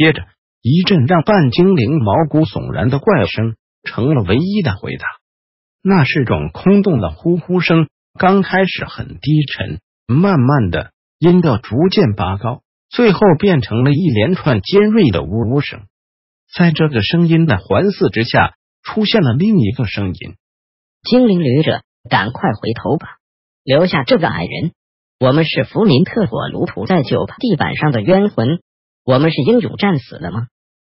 接着，一阵让半精灵毛骨悚然的怪声成了唯一的回答。那是种空洞的呼呼声，刚开始很低沉，慢慢的音调逐渐拔高，最后变成了一连串尖锐的呜呜声。在这个声音的环伺之下，出现了另一个声音：“精灵旅者，赶快回头吧，留下这个矮人。我们是弗林特火炉涂在酒吧地板上的冤魂。”我们是英勇战死了吗？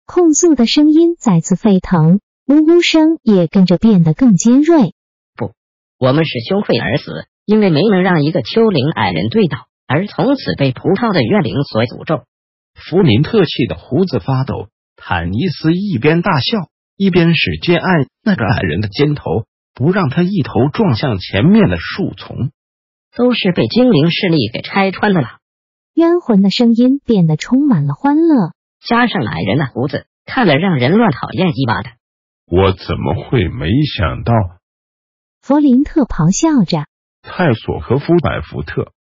控诉的声音再次沸腾，呜呜声也跟着变得更尖锐。不，我们是羞愧而死，因为没能让一个丘陵矮人对倒，而从此被葡萄的怨灵所诅咒。福林特气的胡子发抖，坦尼斯一边大笑，一边使劲按那个矮人的肩头，不让他一头撞向前面的树丛。都是被精灵势力给拆穿的了。冤魂的声音变得充满了欢乐，加上矮人的胡子，看了让人乱讨厌一巴的。我怎么会没想到？弗林特咆哮着。泰索和夫百福特。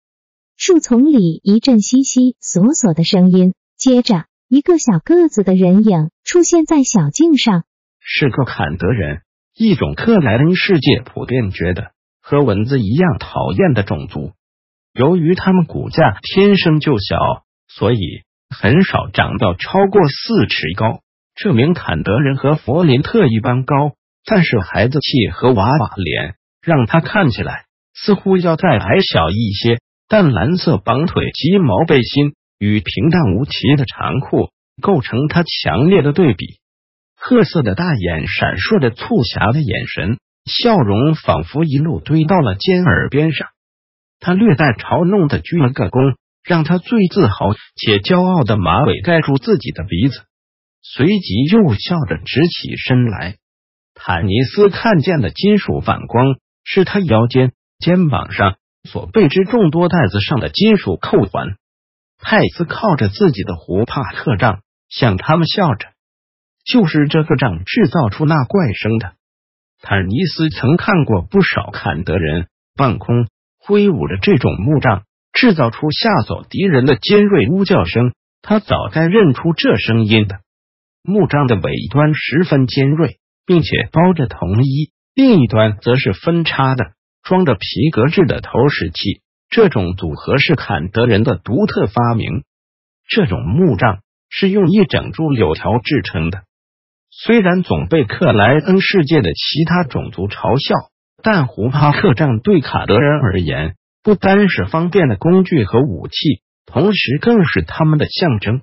树丛里一阵悉悉索索的声音，接着一个小个子的人影出现在小径上，是个坎德人，一种克莱恩世界普遍觉得和蚊子一样讨厌的种族。由于他们骨架天生就小，所以很少长到超过四尺高。这名坎德人和弗林特一般高，但是孩子气和娃娃脸让他看起来似乎要再矮小一些。淡蓝色绑腿鸡毛背心与平淡无奇的长裤构成他强烈的对比。褐色的大眼闪烁着促狭的眼神，笑容仿佛一路堆到了尖耳边上。他略带嘲弄的鞠了个躬，让他最自豪且骄傲的马尾盖住自己的鼻子，随即又笑着直起身来。坦尼斯看见的金属反光是他腰间、肩膀上所备之众多袋子上的金属扣环。泰斯靠着自己的胡帕克杖向他们笑着，就是这个杖制造出那怪声的。坦尼斯曾看过不少坎德人半空。挥舞着这种木杖，制造出吓走敌人的尖锐呜叫声。他早该认出这声音的。木杖的尾端十分尖锐，并且包着铜衣，另一端则是分叉的，装着皮革制的投石器。这种组合是坎德人的独特发明。这种木杖是用一整株柳条制成的，虽然总被克莱恩世界的其他种族嘲笑。但胡帕克杖对卡德人而言，不单是方便的工具和武器，同时更是他们的象征。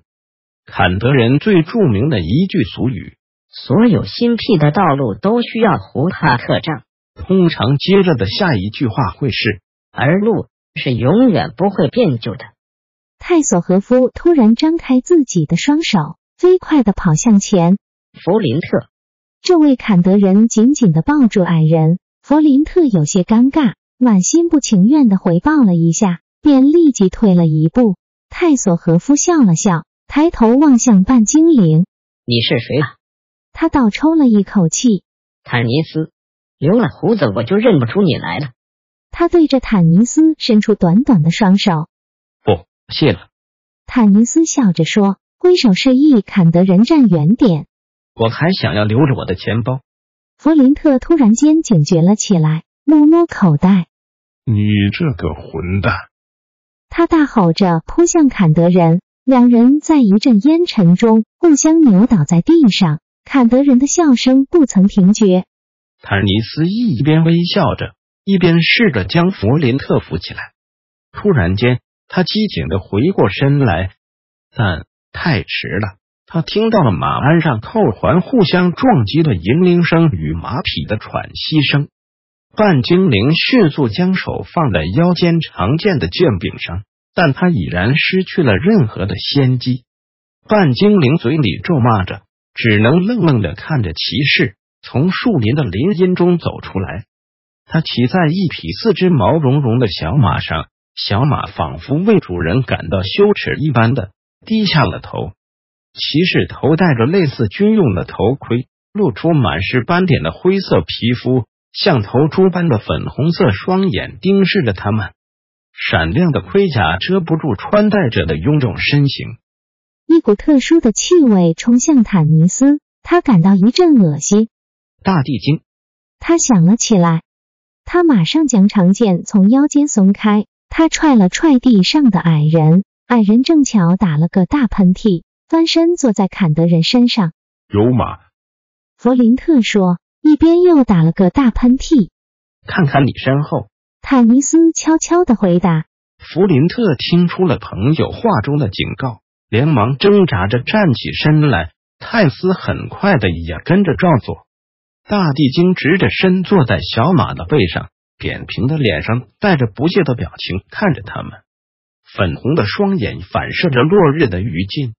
坎德人最著名的一句俗语：“所有新辟的道路都需要胡帕克杖。”通常接着的下一句话会是：“而路是永远不会变旧的。”泰索和夫突然张开自己的双手，飞快的跑向前。弗林特，这位坎德人紧紧的抱住矮人。弗林特有些尴尬，满心不情愿的回报了一下，便立即退了一步。泰索和夫笑了笑，抬头望向半精灵：“你是谁啊？”他倒抽了一口气：“坦尼斯，留了胡子我就认不出你来了。”他对着坦尼斯伸出短短的双手：“不，谢了。”坦尼斯笑着说，挥手示意坎德人站远点。我还想要留着我的钱包。弗林特突然间警觉了起来，摸摸口袋：“你这个混蛋！”他大吼着扑向坎德人，两人在一阵烟尘中互相扭倒在地上。坎德人的笑声不曾停绝。坦尼斯一边微笑着，一边试着将弗林特扶起来。突然间，他机警的回过身来，但太迟了。他听到了马鞍上扣环互相撞击的银铃声与马匹的喘息声。半精灵迅速将手放在腰间常见的剑柄上，但他已然失去了任何的先机。半精灵嘴里咒骂着，只能愣愣的看着骑士从树林的林荫中走出来。他骑在一匹四只毛茸茸的小马上，小马仿佛为主人感到羞耻一般的低下了头。骑士头戴着类似军用的头盔，露出满是斑点的灰色皮肤，像头猪般的粉红色双眼盯视着他们。闪亮的盔甲遮不住穿戴者的臃肿身形。一股特殊的气味冲向坦尼斯，他感到一阵恶心。大地精，他想了起来。他马上将长剑从腰间松开，他踹了踹地上的矮人，矮人正巧打了个大喷嚏，翻身坐在坎德人身上。有马，弗林特说，一边又打了个大喷嚏。看看你身后，坦尼斯悄悄的回答。弗林特听出了朋友话中的警告，连忙挣扎着站起身来。泰斯很快的也跟着照做。大地精直着身坐在小马的背上，扁平的脸上带着不屑的表情看着他们，粉红的双眼反射着落日的余烬。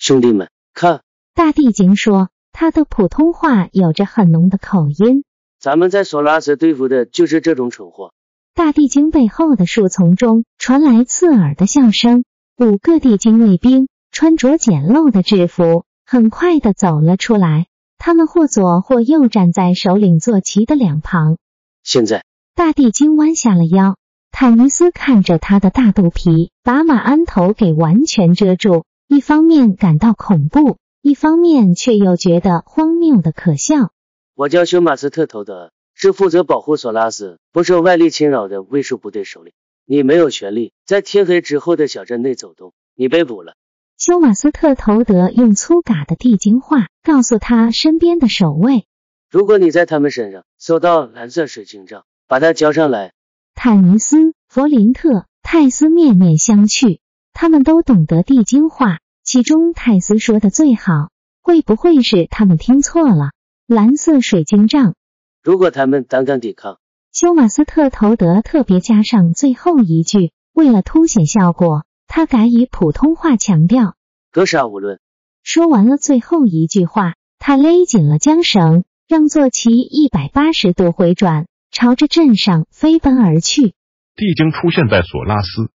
兄弟们，看！大地精说，他的普通话有着很浓的口音。咱们在索拉斯对付的就是这种蠢货。大地精背后的树丛中传来刺耳的笑声。五个地精卫兵穿着简陋的制服，很快的走了出来。他们或左或右站在首领坐骑的两旁。现在，大地精弯下了腰。坦尼斯看着他的大肚皮，把马鞍头给完全遮住，一方面感到恐怖，一方面却又觉得荒谬的可笑。我叫休马斯特头德，是负责保护索拉斯不受外力侵扰的卫戍部队首领。你没有权利在天黑之后的小镇内走动，你被捕了。休马斯特头德用粗嘎的地精话告诉他身边的守卫：“如果你在他们身上搜到蓝色水晶杖，把它交上来。”坦尼斯、弗林特、泰斯面面相觑，他们都懂得地精话，其中泰斯说的最好。会不会是他们听错了？蓝色水晶杖。如果他们胆敢抵抗，休马斯特头德特别加上最后一句，为了凸显效果。他改以普通话强调：“格杀勿论。”说完了最后一句话，他勒紧了缰绳，让坐骑一百八十度回转，朝着镇上飞奔而去。地精出现在索拉斯，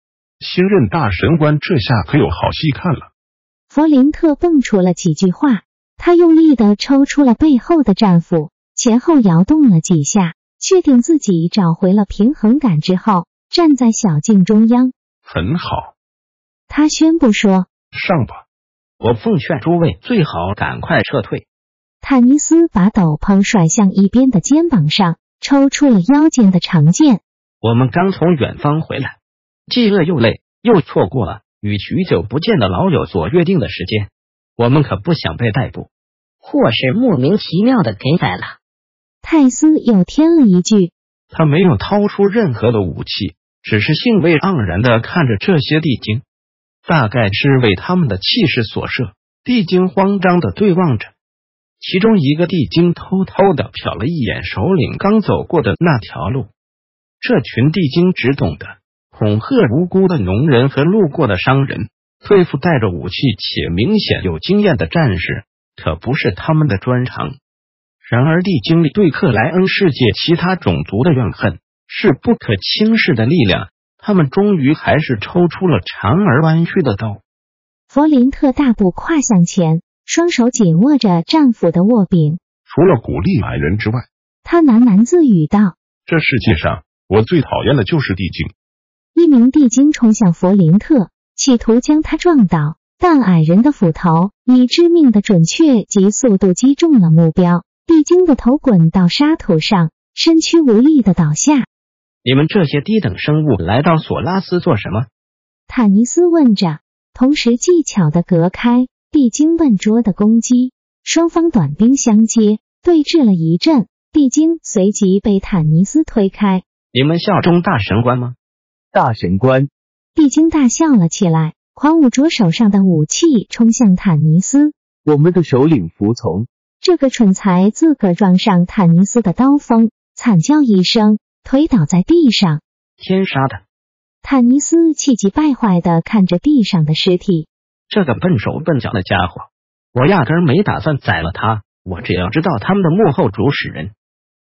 新任大神官这下可有好戏看了。弗林特蹦出了几句话，他用力的抽出了背后的战斧，前后摇动了几下，确定自己找回了平衡感之后，站在小径中央。很好。他宣布说：“上吧！我奉劝诸位最好赶快撤退。”坦尼斯把斗篷甩向一边的肩膀上，抽出了腰间的长剑。我们刚从远方回来，既饿又累，又错过了与许久不见的老友所约定的时间，我们可不想被逮捕，或是莫名其妙的给宰了。泰斯又添了一句：“他没有掏出任何的武器，只是兴味盎然的看着这些地精。”大概是为他们的气势所慑，地精慌张的对望着。其中一个地精偷偷的瞟了一眼首领刚走过的那条路。这群地精只懂得恐吓无辜的农人和路过的商人，对付带着武器且明显有经验的战士，可不是他们的专长。然而，地精对克莱恩世界其他种族的怨恨是不可轻视的力量。他们终于还是抽出了长而弯曲的刀。弗林特大步跨向前，双手紧握着战斧的握柄。除了鼓励矮人之外，他喃喃自语道：“这世界上我最讨厌的就是地精。”一名地精冲向弗林特，企图将他撞倒，但矮人的斧头以致命的准确及速度击中了目标。地精的头滚到沙土上，身躯无力的倒下。你们这些低等生物来到索拉斯做什么？坦尼斯问着，同时技巧的隔开地精笨拙的攻击。双方短兵相接，对峙了一阵，地精随即被坦尼斯推开。你们效忠大神官吗？大神官！地精大笑了起来，狂舞着手上的武器，冲向坦尼斯。我们的首领服从。这个蠢材自个撞上坦尼斯的刀锋，惨叫一声。推倒在地上，天杀的！坦尼斯气急败坏的看着地上的尸体。这个笨手笨脚的家伙，我压根没打算宰了他。我只要知道他们的幕后主使人，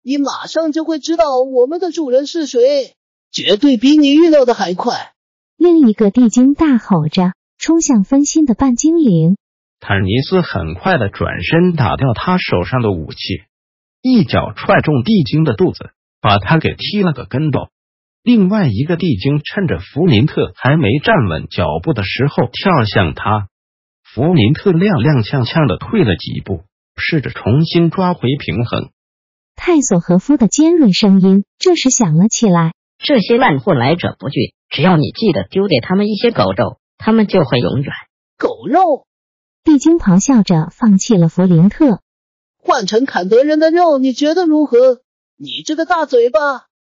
你马上就会知道我们的主人是谁，绝对比你预料的还快。另一个地精大吼着，冲向分心的半精灵。坦尼斯很快的转身打掉他手上的武器，一脚踹中地精的肚子，把他给踢了个跟斗。另外一个地精趁着弗林特还没站稳脚步的时候跳向他，弗林特踉踉跄跄的退了几步。试着重新抓回平衡。泰索和夫的尖锐声音这时响了起来：“这些烂货来者不拒，只要你记得丢给他们一些狗肉，他们就会永远。”狗肉！地精咆哮着放弃了弗林特，换成坎德人的肉，你觉得如何？你这个大嘴巴！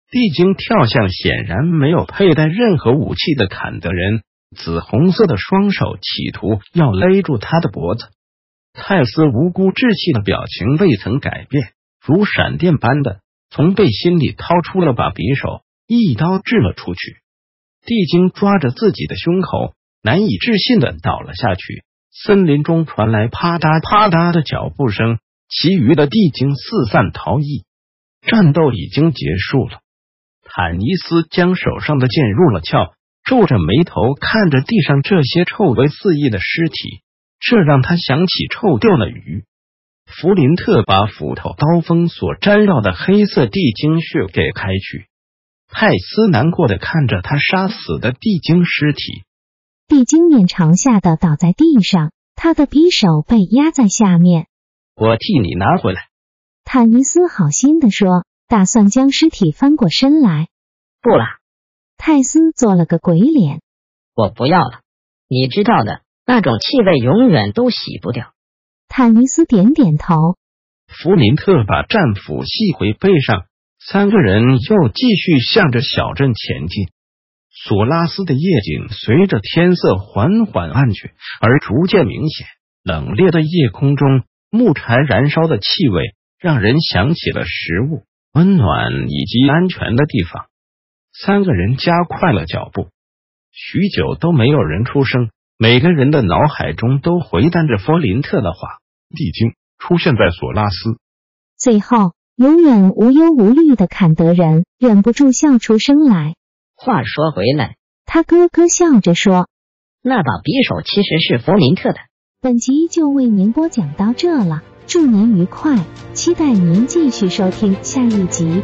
地精跳向显然没有佩戴任何武器的坎德人，紫红色的双手企图要勒住他的脖子。泰斯无辜稚气的表情未曾改变，如闪电般的从背心里掏出了把匕首，一刀掷了出去。地精抓着自己的胸口，难以置信的倒了下去。森林中传来啪嗒啪嗒的脚步声，其余的地精四散逃逸。战斗已经结束了。坦尼斯将手上的剑入了鞘，皱着眉头看着地上这些臭味四溢的尸体。这让他想起臭掉了鱼。弗林特把斧头刀锋所沾绕的黑色地精血给开去。泰斯难过的看着他杀死的地精尸体。地精面朝下的倒在地上，他的匕首被压在下面。我替你拿回来。坦尼斯好心的说，打算将尸体翻过身来。不了。泰斯做了个鬼脸。我不要了。你知道的。那种气味永远都洗不掉。坦尼斯点点头。弗林特把战斧系回背上，三个人又继续向着小镇前进。索拉斯的夜景随着天色缓缓暗去，而逐渐明显。冷冽的夜空中，木柴燃烧的气味让人想起了食物、温暖以及安全的地方。三个人加快了脚步，许久都没有人出声。每个人的脑海中都回荡着弗林特的话。地精出现在索拉斯。最后，永远无忧无虑的坎德人忍不住笑出声来。话说回来，他咯咯笑着说：“那把匕首其实是弗林特的。”本集就为您播讲到这了，祝您愉快，期待您继续收听下一集。